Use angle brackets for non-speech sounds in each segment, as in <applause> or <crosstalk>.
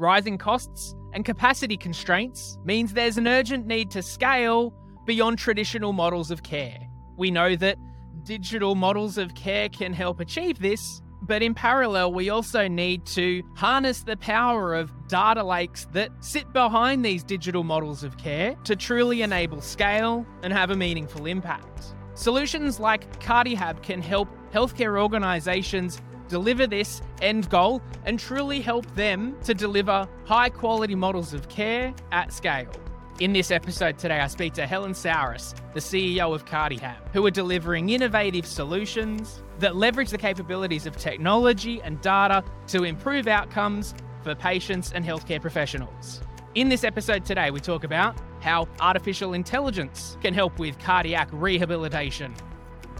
Rising costs and capacity constraints means there's an urgent need to scale beyond traditional models of care. We know that digital models of care can help achieve this, but in parallel, we also need to harness the power of data lakes that sit behind these digital models of care to truly enable scale and have a meaningful impact. Solutions like CardiHab can help healthcare organizations deliver this end goal and truly help them to deliver high quality models of care at scale. In this episode today, I speak to Helen Souris, the CEO of CardiHab, who are delivering innovative solutions that leverage the capabilities of technology and data to improve outcomes for patients and healthcare professionals. In this episode today, we talk about how artificial intelligence can help with cardiac rehabilitation.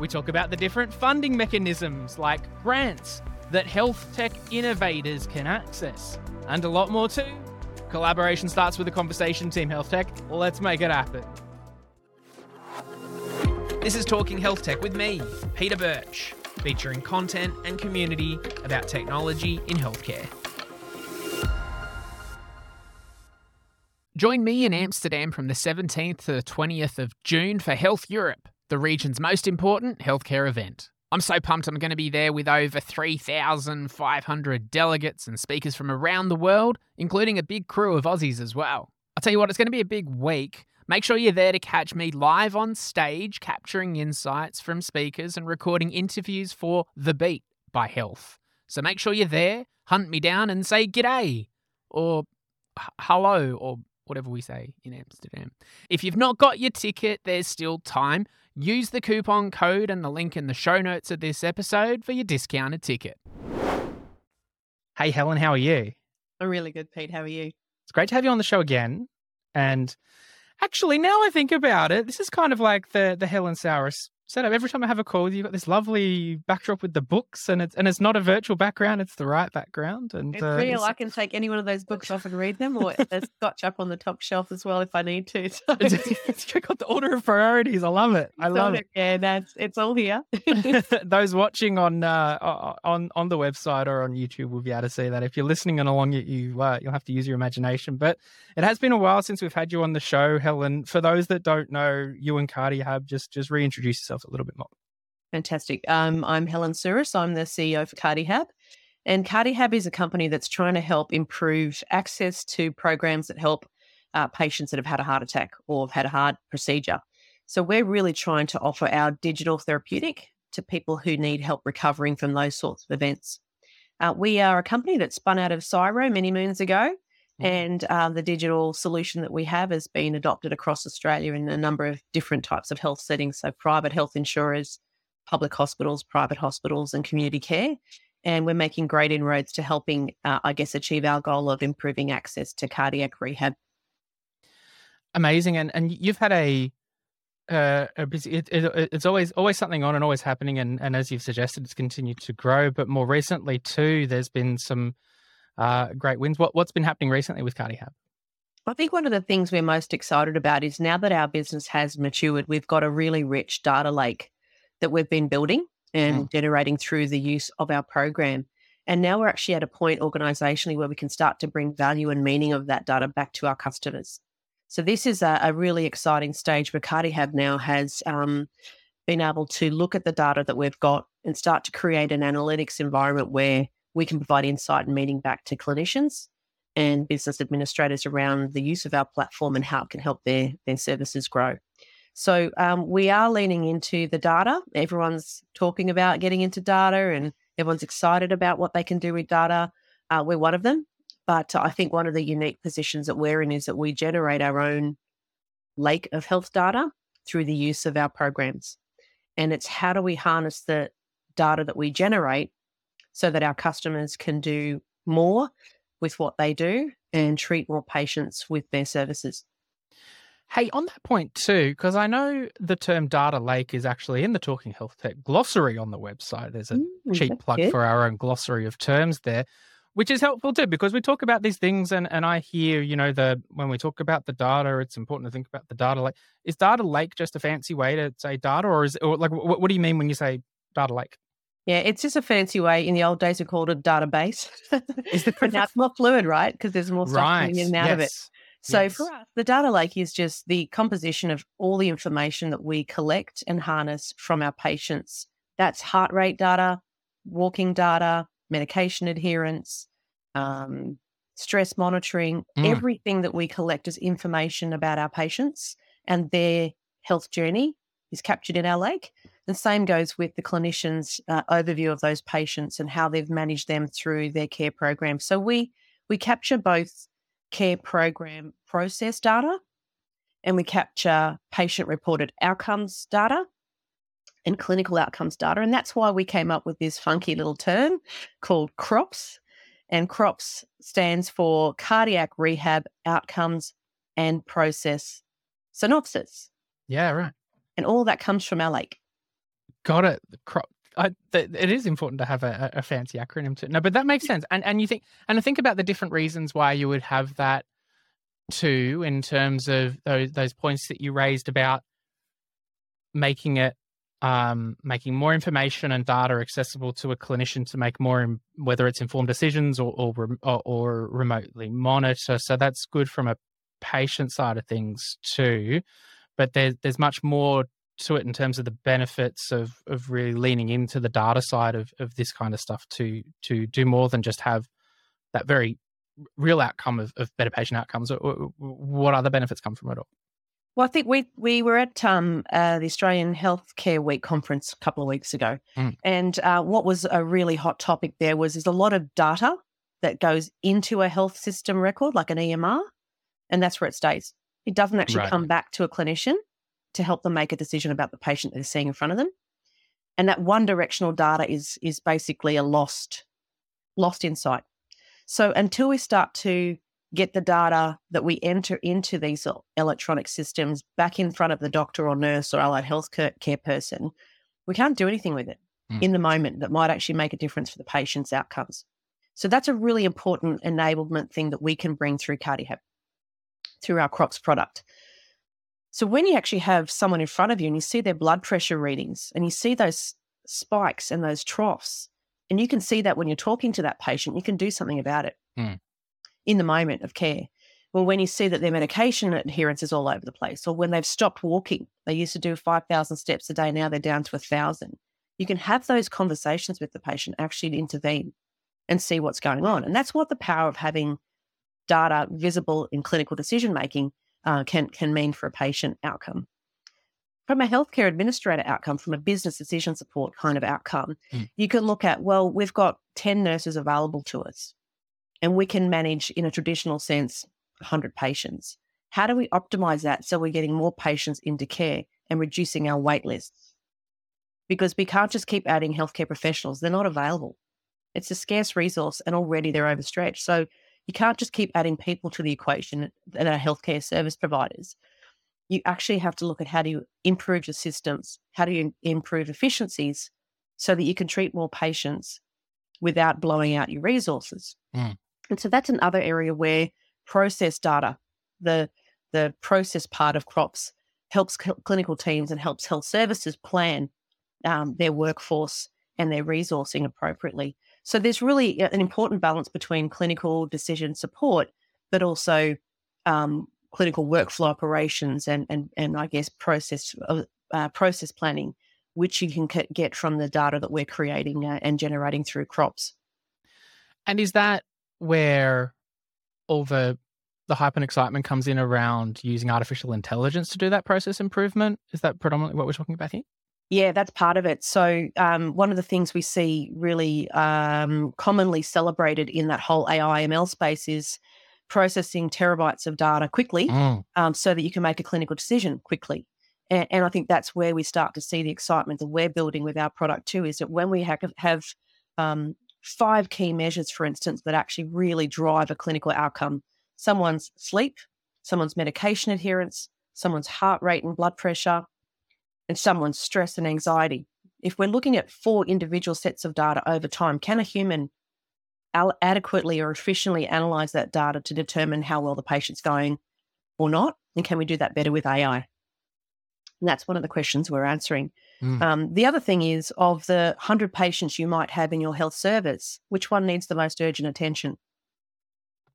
We talk about the different funding mechanisms like grants that health tech innovators can access, and a lot more too. Collaboration starts with a conversation, Team Health Tech. Let's make it happen. This is Talking Health Tech with me, Peter Birch, featuring content and community about technology in healthcare. Join me in Amsterdam from the 17th to the 20th of June for HLTH Europe, the region's most important healthcare event. I'm so pumped I'm going to be there with over 3,500 delegates and speakers from around the world, including a big crew of Aussies as well. I'll tell you what, it's going to be a big week. Make sure you're there to catch me live on stage, capturing insights from speakers and recording interviews for The Beat by HLTH. So make sure you're there, hunt me down and say g'day or hello or whatever we say in Amsterdam. If you've not got your ticket, there's still time. Use the coupon code and the link in the show notes of this episode for your discounted ticket. Hey, Helen, how are you? I'm really good, Pete. How are you? It's great to have you on the show again. And actually, now I think about it, this is kind of like the the Helen Souris setup. Every time I have a call with you, you've got this lovely backdrop with the books, and it's and it's not a virtual background; it's the right background. And It's uh, real. it's- I can take any one of those books off and read them, or <laughs> there's scotch up on the top shelf as well if I need to. So <laughs> it's got the order of priorities. I love it. I it's love on it. Yeah, that's it's all here. <laughs> Those watching on uh, on on the website or on YouTube will be able to see that. If you're listening along, you, you uh, you'll have to use your imagination. But it has been a while since we've had you on the show, Helen. For those that don't know you and Cardi CardiHab, just just reintroduce yourself a little bit more. Fantastic. Um, I'm Helen Souris. I'm the CEO for CardiHab. And CardiHab is a company that's trying to help improve access to programs that help uh, patients that have had a heart attack or have had a heart procedure. So we're really trying to offer our digital therapeutic to people who need help recovering from those sorts of events. Uh, we are a company that spun out of CSIRO many moons ago, and uh, the digital solution that we have has been adopted across Australia in a number of different types of health settings. So private health insurers, public hospitals, private hospitals, and community care. And we're making great inroads to helping, uh, I guess, achieve our goal of improving access to cardiac rehab. Amazing, and and you've had a uh, a busy. It, it, it's always always something on and always happening, and and as you've suggested, it's continued to grow. But more recently too, there's been some uh, great wins. What what's been happening recently with CardiHab? I think one of the things we're most excited about is now that our business has matured, we've got a really rich data lake that we've been building and generating through the use of our program. And now we're actually at a point organizationally where we can start to bring value and meaning of that data back to our customers. So this is a, a really exciting stage where CardiHab now has um, been able to look at the data that we've got and start to create an analytics environment where we can provide insight and meaning back to clinicians and business administrators around the use of our platform and how it can help their, their services grow. So um, we are leaning into the data. Everyone's talking about getting into data and everyone's excited about what they can do with data. Uh, we're one of them. But I think one of the unique positions that we're in is that we generate our own lake of health data through the use of our programs. And it's how do we harness the data that we generate so that our customers can do more with what they do and treat more patients with their services. Hey, on that point too, because I know the term data lake is actually in the Talking Health Tech glossary on the website. There's a Mm, cheap plug good. for our own glossary of terms there, which is helpful too, because we talk about these things and, and I hear, you know, the when we talk about the data, it's important to think about the data lake. Is data lake just a fancy way to say data, or is or like what, what do you mean when you say data lake? Yeah, it's just a fancy way. In the old days, we called it a database. <laughs> Is it but now it's more fluid, right? Because there's more stuff right? coming in and out yes. of it. So yes. for us, the data lake is just the composition of all the information that we collect and harness from our patients. That's heart rate data, walking data, medication adherence, um, stress monitoring, Mm. everything that we collect as information about our patients and their health journey is captured in our lake. The same goes with the clinician's uh, overview of those patients and how they've managed them through their care program. So we we capture both care program process data and we capture patient reported outcomes data and clinical outcomes data. And that's why we came up with this funky little term called CROPS. And CROPS stands for cardiac rehab outcomes and process synopsis. Yeah, right. And all that comes from our lake. Got it. I, th- it is important to have a, a fancy acronym to no, but that makes sense. And and you think and I think about the different reasons why you would have that too, in terms of those those points that you raised about making it um, making more information and data accessible to a clinician to make more, whether it's informed decisions or or, or or remotely monitor. So that's good from a patient side of things too. But there's there's much more to it in terms of the benefits of of really leaning into the data side of of this kind of stuff to to do more than just have that very real outcome of, of better patient outcomes. What other benefits come from it all? Well, I think we we were at um, uh, the Australian Healthcare Week conference a couple of weeks ago, Mm. and uh, what was a really hot topic there was there's a lot of data that goes into a health system record, like an EMR, and that's where it stays. It doesn't actually Right. come back to a clinician to help them make a decision about the patient they're seeing in front of them. And that one directional data is is basically a lost lost insight. So until we start to get the data that we enter into these electronic systems back in front of the doctor or nurse or allied health care, person, we can't do anything with it Mm. in the moment that might actually make a difference for the patient's outcomes. So that's a really important enablement thing that we can bring through CardiHab, through our crops product. So when you actually have someone in front of you and you see their blood pressure readings and you see those spikes and those troughs, and you can see that when you're talking to that patient, you can do something about it Mm. in the moment of care. Well, when you see that their medication adherence is all over the place, or when they've stopped walking, they used to do 5,000 steps a day, now they're down to 1,000. You can have those conversations with the patient, actually intervene and see what's going on. And that's what the power of having data visible in clinical decision making uh, can, can mean for a patient outcome. From a healthcare administrator outcome, from a business decision support kind of outcome, Mm. you can look at, well, we've got 10 nurses available to us and we can manage in a traditional sense 100 patients. How do we optimize that so we're getting more patients into care and reducing our wait lists? Because we can't just keep adding healthcare professionals, they're not available. It's a scarce resource and already they're overstretched. So you can't just keep adding people to the equation that are healthcare service providers. You actually have to look at how do you improve your systems? How do you improve efficiencies so that you can treat more patients without blowing out your resources? Mm. And so that's another area where process data, the the process part of crops, helps cl- clinical teams and helps health services plan um, their workforce and their resourcing appropriately. So there's really an important balance between clinical decision support, but also um, clinical workflow operations and and and I guess process uh, uh, process planning, which you can get from the data that we're creating uh, and generating through crops. And is that where all the the hype and excitement comes in around using artificial intelligence to do that process improvement? Is that predominantly what we're talking about here? Yeah, that's part of it. So, um, one of the things we see really um, commonly celebrated in that whole AI ML space is processing terabytes of data quickly Mm. um, so that you can make a clinical decision quickly. And, and I think that's where we start to see the excitement that we're building with our product too. Is that when we have, have um, five key measures, for instance, that actually really drive a clinical outcome someone's sleep, someone's medication adherence, someone's heart rate and blood pressure, and someone's stress and anxiety. If we're looking at four individual sets of data over time, can a human al- adequately or efficiently analyze that data to determine how well the patient's going or not? And can we do that better with AI? And that's one of the questions we're answering. Mm. Um, the other thing is of the 100 patients you might have in your health service, which one needs the most urgent attention?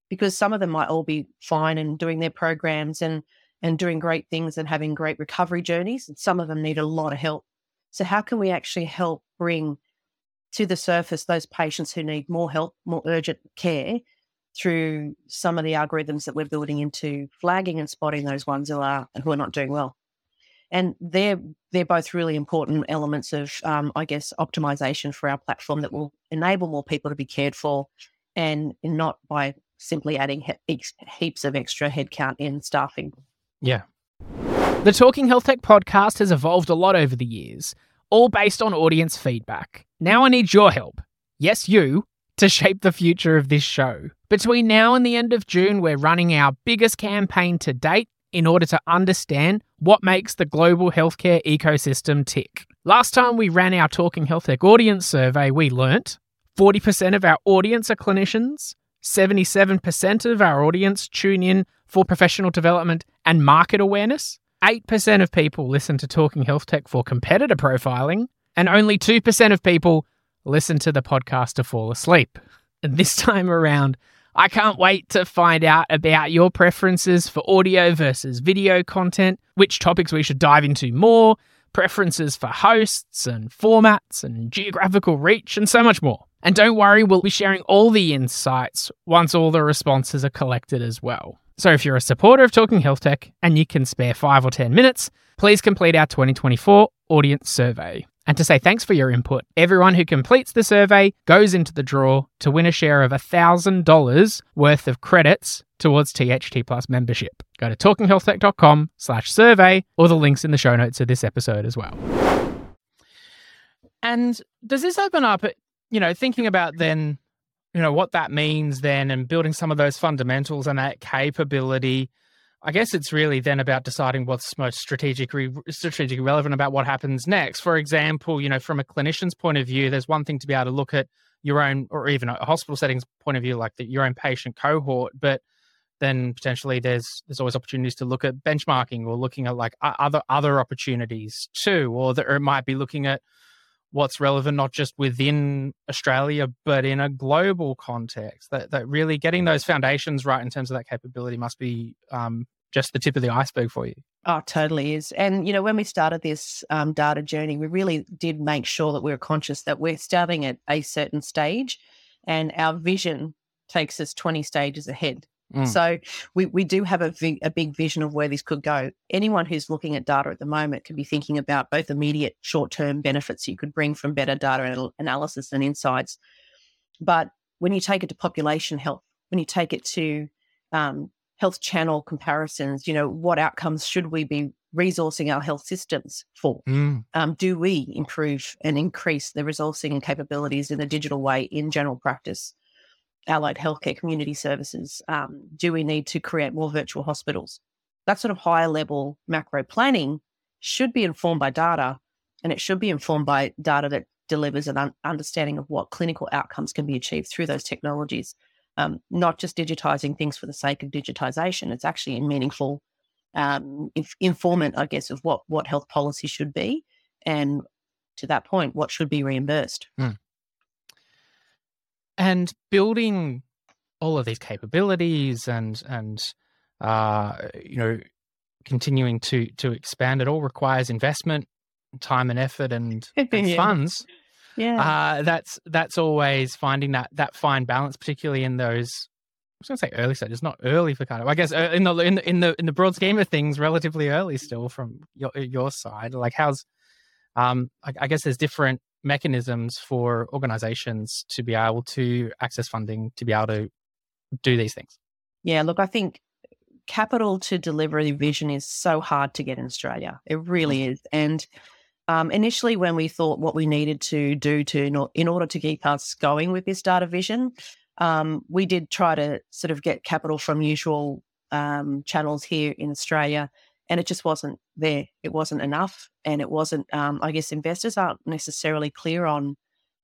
Because some of them might all be fine and doing their programs and, and doing great things and having great recovery journeys, and some of them need a lot of help. So, how can we actually help bring to the surface those patients who need more help, more urgent care through some of the algorithms that we're building into flagging and spotting those ones who are who are not doing well? and they're they're both really important elements of um, I guess optimization for our platform that will enable more people to be cared for, and not by simply adding he- heaps of extra headcount in staffing. Yeah. The Talking Health Tech podcast has evolved a lot over the years, all based on audience feedback. Now I need your help. Yes, you, to shape the future of this show. Between now and the end of June, we're running our biggest campaign to date in order to understand what makes the global healthcare ecosystem tick. Last time we ran our Talking Health Tech audience survey, we learnt 40% of our audience are clinicians, 77% of our audience tune in for professional development and market awareness, 8% of people listen to Talking Health Tech for competitor profiling, and only 2% of people listen to the podcast to fall asleep. And this <laughs> time around, I can't wait to find out about your preferences for audio versus video content, which topics we should dive into more, preferences for hosts and formats and geographical reach, and so much more. And don't worry, we'll be sharing all the insights once all the responses are collected as well. So if you're a supporter of Talking Health Tech and you can spare five or 10 minutes, please complete our 2024 audience survey. And to say thanks for your input, everyone who completes the survey goes into the draw to win a share of $1,000 worth of credits towards THT Plus membership. Go to talkinghealthtech.com slash survey or the links in the show notes of this episode as well. And does this open up, you know, thinking about then, you know, what that means then and building some of those fundamentals and that capability – I guess it's really then about deciding what's most strategically strategically relevant about what happens next. For example, you know, from a clinician's point of view, there's one thing to be able to look at your own, or even a hospital settings point of view, like the, your own patient cohort, but then potentially there's there's always opportunities to look at benchmarking or looking at like other other opportunities too, or, that, or it might be looking at what's relevant not just within Australia but in a global context. That that really getting those foundations right in terms of that capability must be um, just the tip of the iceberg for you. Oh, totally is. And, you know, when we started this um, data journey, we really did make sure that we are conscious that we're starting at a certain stage and our vision takes us 20 stages ahead. Mm. So we, we do have a, vi- a big vision of where this could go. Anyone who's looking at data at the moment can be thinking about both immediate short term benefits you could bring from better data anal- analysis and insights. But when you take it to population health, when you take it to um, health channel comparisons. You know, what outcomes should we be resourcing our health systems for? Mm. Um, do we improve and increase the resourcing and capabilities in a digital way in general practice, allied healthcare, community services? Um, do we need to create more virtual hospitals? That sort of higher level macro planning should be informed by data, and it should be informed by data that delivers an un- understanding of what clinical outcomes can be achieved through those technologies um, not just digitizing things for the sake of digitization. It's actually a meaningful um, inf- informant, I guess, of what what health policy should be, and to that point, what should be reimbursed. Mm. And building all of these capabilities and and uh, you know continuing to to expand it all requires investment, time and effort, and, <laughs> and yeah. funds yeah uh, that's that's always finding that that fine balance particularly in those I was going to say early stages, not early for kind of. I guess uh, in the in the in the in the broad scheme of things, relatively early still from your your side. Like how's, um, I, I guess there's different mechanisms for organizations to be able to access funding to be able to do these things. Yeah, look, I think capital to deliver the vision is so hard to get in Australia. It really is, and um, initially, when we thought what we needed to do to in order to keep us going with this data vision, um, we did try to sort of get capital from usual um, channels here in Australia, and it just wasn't there. It wasn't enough, and it wasn't. Um, I guess investors aren't necessarily clear on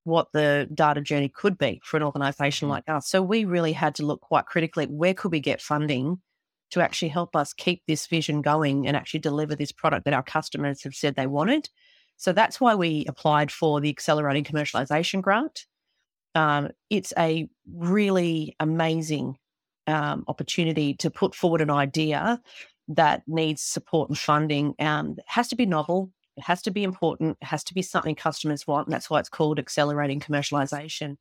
what the data journey could be for an organisation mm. like us. So we really had to look quite critically at where could we get funding to actually help us keep this vision going and actually deliver this product that our customers have said they wanted So that's why we applied for the Accelerating Commercialization Grant. Um, it's a really amazing um, opportunity to put forward an idea that needs support and funding. Um, has to be novel, it has to be important, it has to be something customers want. And that's why it's called Accelerating Commercialization.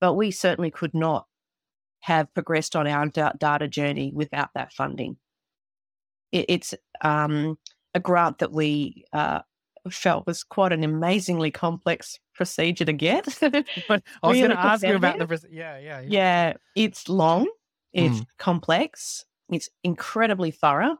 But we certainly could not have progressed on our da- data journey without that funding. It, it's um, a grant that we uh, felt was quite an amazingly complex procedure to get. but <laughs> <laughs> I was going to ask you about the yeah, yeah, yeah, yeah. It's long, it's mm. complex, it's incredibly thorough.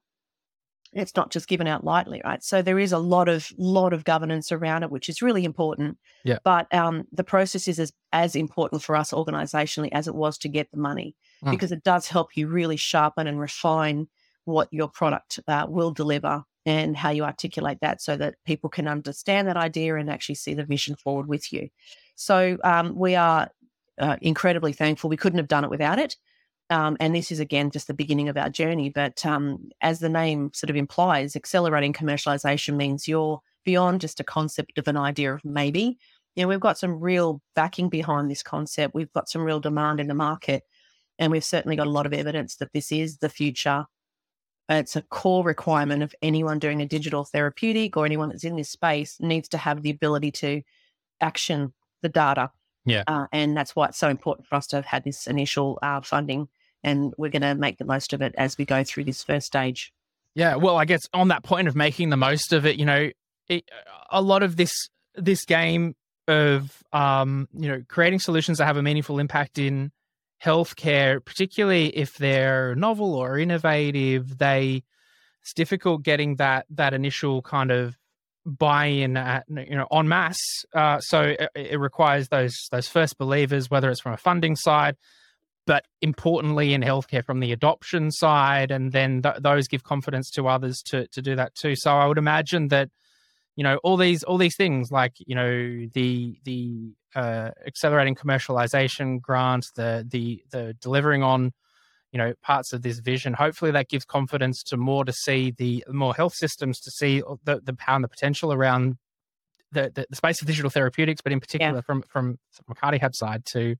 It's not just given out lightly, right? So there is a lot of lot of governance around it, which is really important. Yeah. But um, the process is as, as important for us organisationally as it was to get the money, mm. because it does help you really sharpen and refine what your product uh, will deliver and how you articulate that so that people can understand that idea and actually see the vision forward with you. So um, we are uh, incredibly thankful. We couldn't have done it without it. Um, and this is again just the beginning of our journey. But um, as the name sort of implies, accelerating commercialization means you're beyond just a concept of an idea of maybe. You know, we've got some real backing behind this concept. We've got some real demand in the market, and we've certainly got a lot of evidence that this is the future. It's a core requirement of anyone doing a digital therapeutic or anyone that's in this space needs to have the ability to action the data. Yeah. Uh, and that's why it's so important for us to have had this initial uh, funding and we're going to make the most of it as we go through this first stage. Yeah, well, I guess on that point of making the most of it, you know, it, a lot of this this game of um, you know creating solutions that have a meaningful impact in healthcare, particularly if they're novel or innovative, they it's difficult getting that that initial kind of buy-in at you know en masse. Uh, so it, it requires those those first believers, whether it's from a funding side, but importantly in healthcare from the adoption side and then th- those give confidence to others to to do that too so i would imagine that you know all these all these things like you know the the uh, accelerating commercialization grant, the the the delivering on you know parts of this vision hopefully that gives confidence to more to see the more health systems to see the, the power and the potential around the, the, the space of digital therapeutics but in particular yeah. from from from CardiHab side to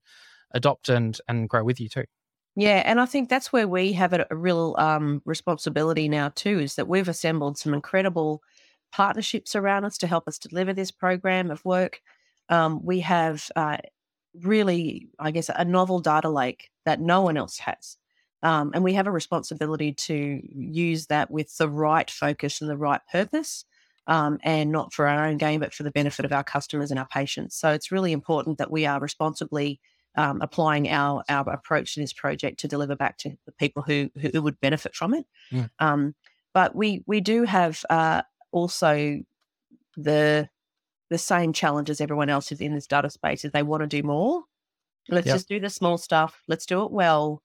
adopt and and grow with you too. Yeah, and I think that's where we have a, a real um, responsibility now too. Is that we've assembled some incredible partnerships around us to help us deliver this program of work. Um, we have uh, really, I guess, a novel data lake that no one else has. Um, and we have a responsibility to use that with the right focus and the right purpose, um, and not for our own gain, but for the benefit of our customers and our patients. So it's really important that we are responsibly um, applying our our approach to this project to deliver back to the people who who would benefit from it. Yeah. Um, but we we do have uh, also the the same challenge as everyone else is in this data space is they want to do more. Let's yep. just do the small stuff. Let's do it well,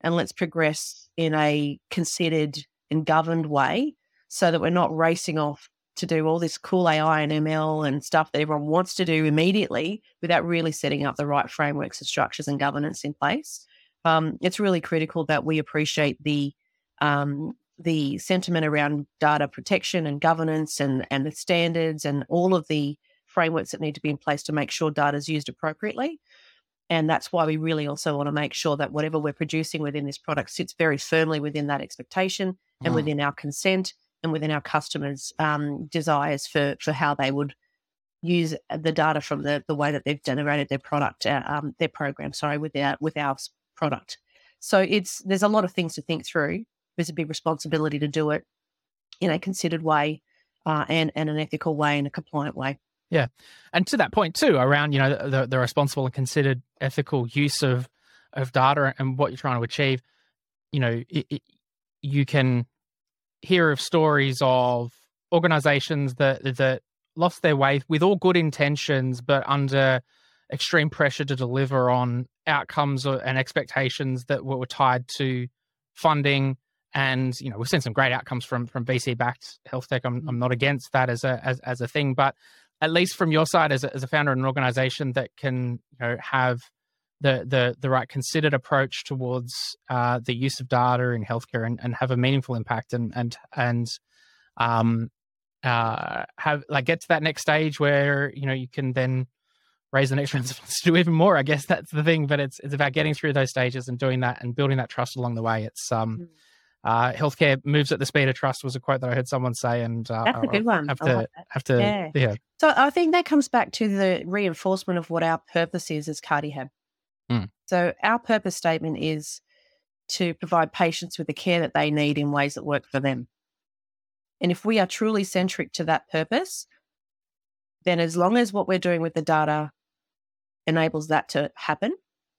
and let's progress in a considered and governed way, so that we're not racing off to do all this cool AI and ML and stuff that everyone wants to do immediately without really setting up the right frameworks and structures and governance in place. Um, it's really critical that we appreciate the um, the sentiment around data protection and governance and and the standards and all of the frameworks that need to be in place to make sure data is used appropriately. And that's why we really also want to make sure that whatever we're producing within this product sits very firmly within that expectation and mm. within our consent and within our customers' um, desires for for how they would use the data from the the way that they've generated their product, uh, um, their program. Sorry, with our with our product. So it's there's a lot of things to think through. There's a big responsibility to do it in a considered way, uh, and and an ethical way and a compliant way. Yeah, and to that point too, around you know the, the responsible and considered ethical use of of data and what you're trying to achieve. You know, it, it, you can hear of stories of organizations that that lost their way with all good intentions, but under extreme pressure to deliver on outcomes and expectations that were tied to funding. And you know, we've seen some great outcomes from from VC backed health tech. I'm, I'm not against that as a as, as a thing, but at least from your side as a, as a founder of an organization that can you know have the the the right considered approach towards uh, the use of data in healthcare and, and have a meaningful impact and and and um, uh, have like get to that next stage where you know you can then raise the next <laughs> round to do even more. I guess that's the thing, but it's it's about getting through those stages and doing that and building that trust along the way. It's um. Mm. Uh, healthcare moves at the speed of trust was a quote that I heard someone say, and uh, that's a good one. Have to like have to yeah. yeah. So I think that comes back to the reinforcement of what our purpose is as CardiHab. Mm. So our purpose statement is to provide patients with the care that they need in ways that work for them. And if we are truly centric to that purpose, then as long as what we're doing with the data enables that to happen,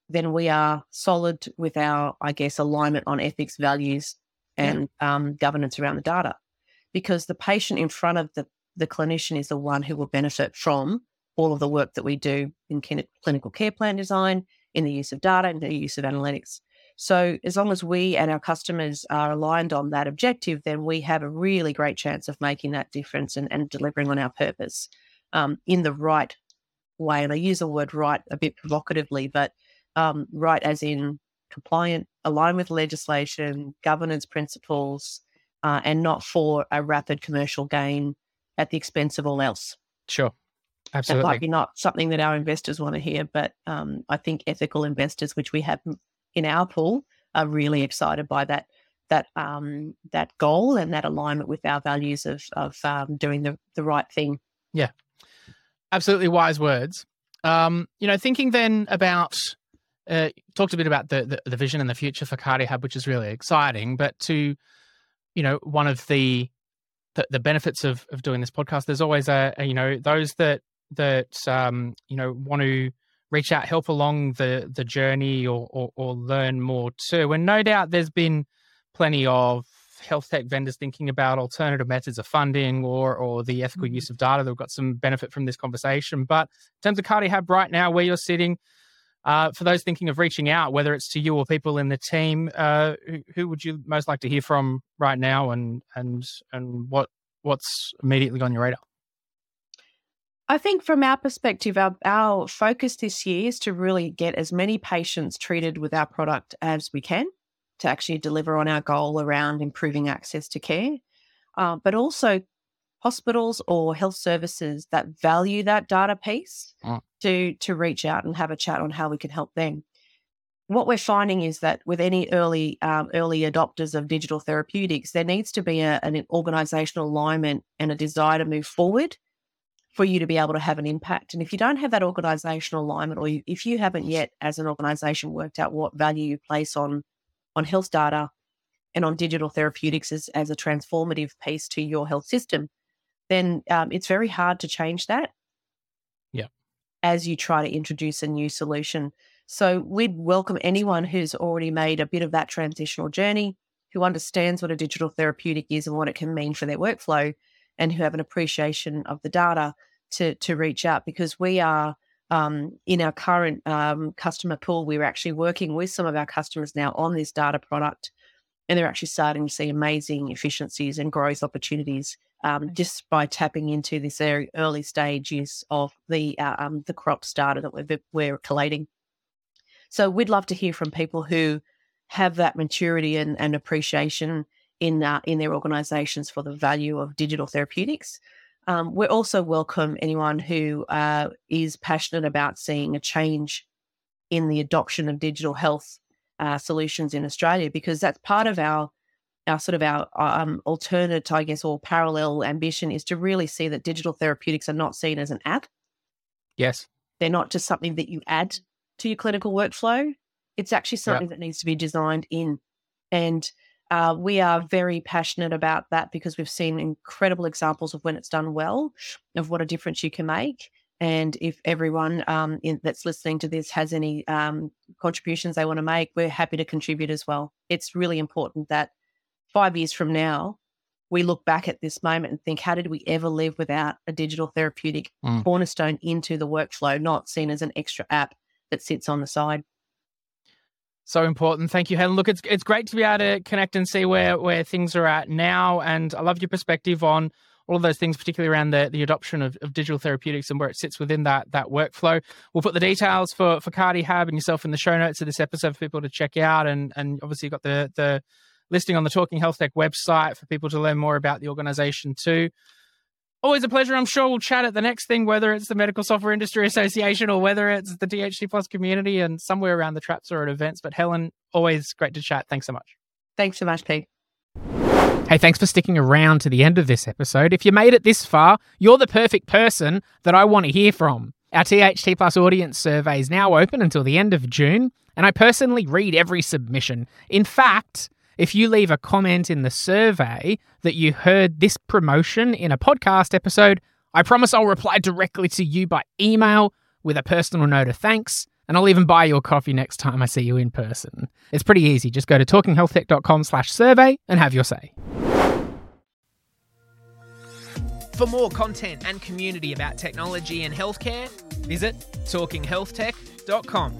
then we are solid with our, I guess, alignment on ethics, values, and yeah. um, governance around the data. Because the patient in front of the, the clinician is the one who will benefit from all of the work that we do in clinical care plan design, in the use of data, and the use of analytics. So, as long as we and our customers are aligned on that objective, then we have a really great chance of making that difference and, and delivering on our purpose um, in the right way. And I use the word right a bit provocatively, but um, right as in compliant, aligned with legislation, governance principles, uh, and not for a rapid commercial gain at the expense of all else. Sure. Absolutely. That might be not something that our investors want to hear, but um, I think ethical investors, which we have in our pool are really excited by that that um, that goal and that alignment with our values of of um, doing the the right thing. Yeah, absolutely wise words. Um, you know, thinking then about uh, talked a bit about the, the, the vision and the future for CardiHab, which is really exciting. But to you know, one of the the, the benefits of of doing this podcast, there's always a, a you know those that that um, you know want to reach out, help along the the journey, or, or, or learn more too. And no doubt, there's been plenty of health tech vendors thinking about alternative methods of funding or or the ethical mm-hmm. use of data that have got some benefit from this conversation. But in terms of CardiHab right now, where you're sitting, uh, for those thinking of reaching out, whether it's to you or people in the team, uh, who, who, would you most like to hear from right now, and and and what what's immediately on your radar? I think from our perspective, our, our focus this year is to really get as many patients treated with our product as we can to actually deliver on our goal around improving access to care, uh, but also hospitals or health services that value that data piece mm. to to reach out and have a chat on how we can help them. What we're finding is that with any early um, early adopters of digital therapeutics, there needs to be a, an organizational alignment and a desire to move forward for you to be able to have an impact. And if you don't have that organizational alignment, or you, if you haven't yet, as an organization, worked out what value you place on on health data and on digital therapeutics as, as a transformative piece to your health system, then um, it's very hard to change that. Yeah. As you try to introduce a new solution. So we'd welcome anyone who's already made a bit of that transitional journey, who understands what a digital therapeutic is and what it can mean for their workflow, and who have an appreciation of the data to to reach out because we are um, in our current um, customer pool, we're actually working with some of our customers now on this data product, and they're actually starting to see amazing efficiencies and growth opportunities um, just by tapping into this very early stage use of the uh, um, the crops data that we're, we're collating. So we'd love to hear from people who have that maturity and, and appreciation in uh, in their organisations for the value of digital therapeutics. Um, we also welcome anyone who uh, is passionate about seeing a change in the adoption of digital health uh, solutions in Australia because that's part of our our sort of our um, alternate, I guess, or parallel ambition is to really see that digital therapeutics are not seen as an app. Yes, they're not just something that you add to your clinical workflow. It's actually something yep. that needs to be designed in, and uh, we are very passionate about that because we've seen incredible examples of when it's done well, of what a difference you can make. And if everyone um, in, that's listening to this has any um, contributions they want to make, we're happy to contribute as well. It's really important that five years from now, we look back at this moment and think, how did we ever live without a digital therapeutic mm. cornerstone into the workflow, not seen as an extra app that sits on the side? So important. Thank you, Helen. Look, it's it's great to be able to connect and see where where things are at now. And I love your perspective on all of those things, particularly around the, the adoption of, of digital therapeutics and where it sits within that that workflow. We'll put the details for for Cardi Hab and yourself in the show notes of this episode for people to check out. And and obviously you've got the the listing on the Talking Health Tech website for people to learn more about the organization too. Always a pleasure. I'm sure we'll chat at the next thing, whether it's the Medical Software Industry Association or whether it's the THT Plus community and somewhere around the traps or at events. But Helen, always great to chat. Thanks so much. Thanks so much, Pete. Hey, thanks for sticking around to the end of this episode. If you made it this far, you're the perfect person that I want to hear from. Our THT Plus audience survey is now open until the end of June, and I personally read every submission. In fact, if you leave a comment in the survey that you heard this promotion in a podcast episode, I promise I'll reply directly to you by email with a personal note of thanks, and I'll even buy you a coffee next time I see you in person. It's pretty easy. Just go to talkinghealthtech.com slash survey and have your say. For more content and community about technology and healthcare, visit talkinghealthtech.com.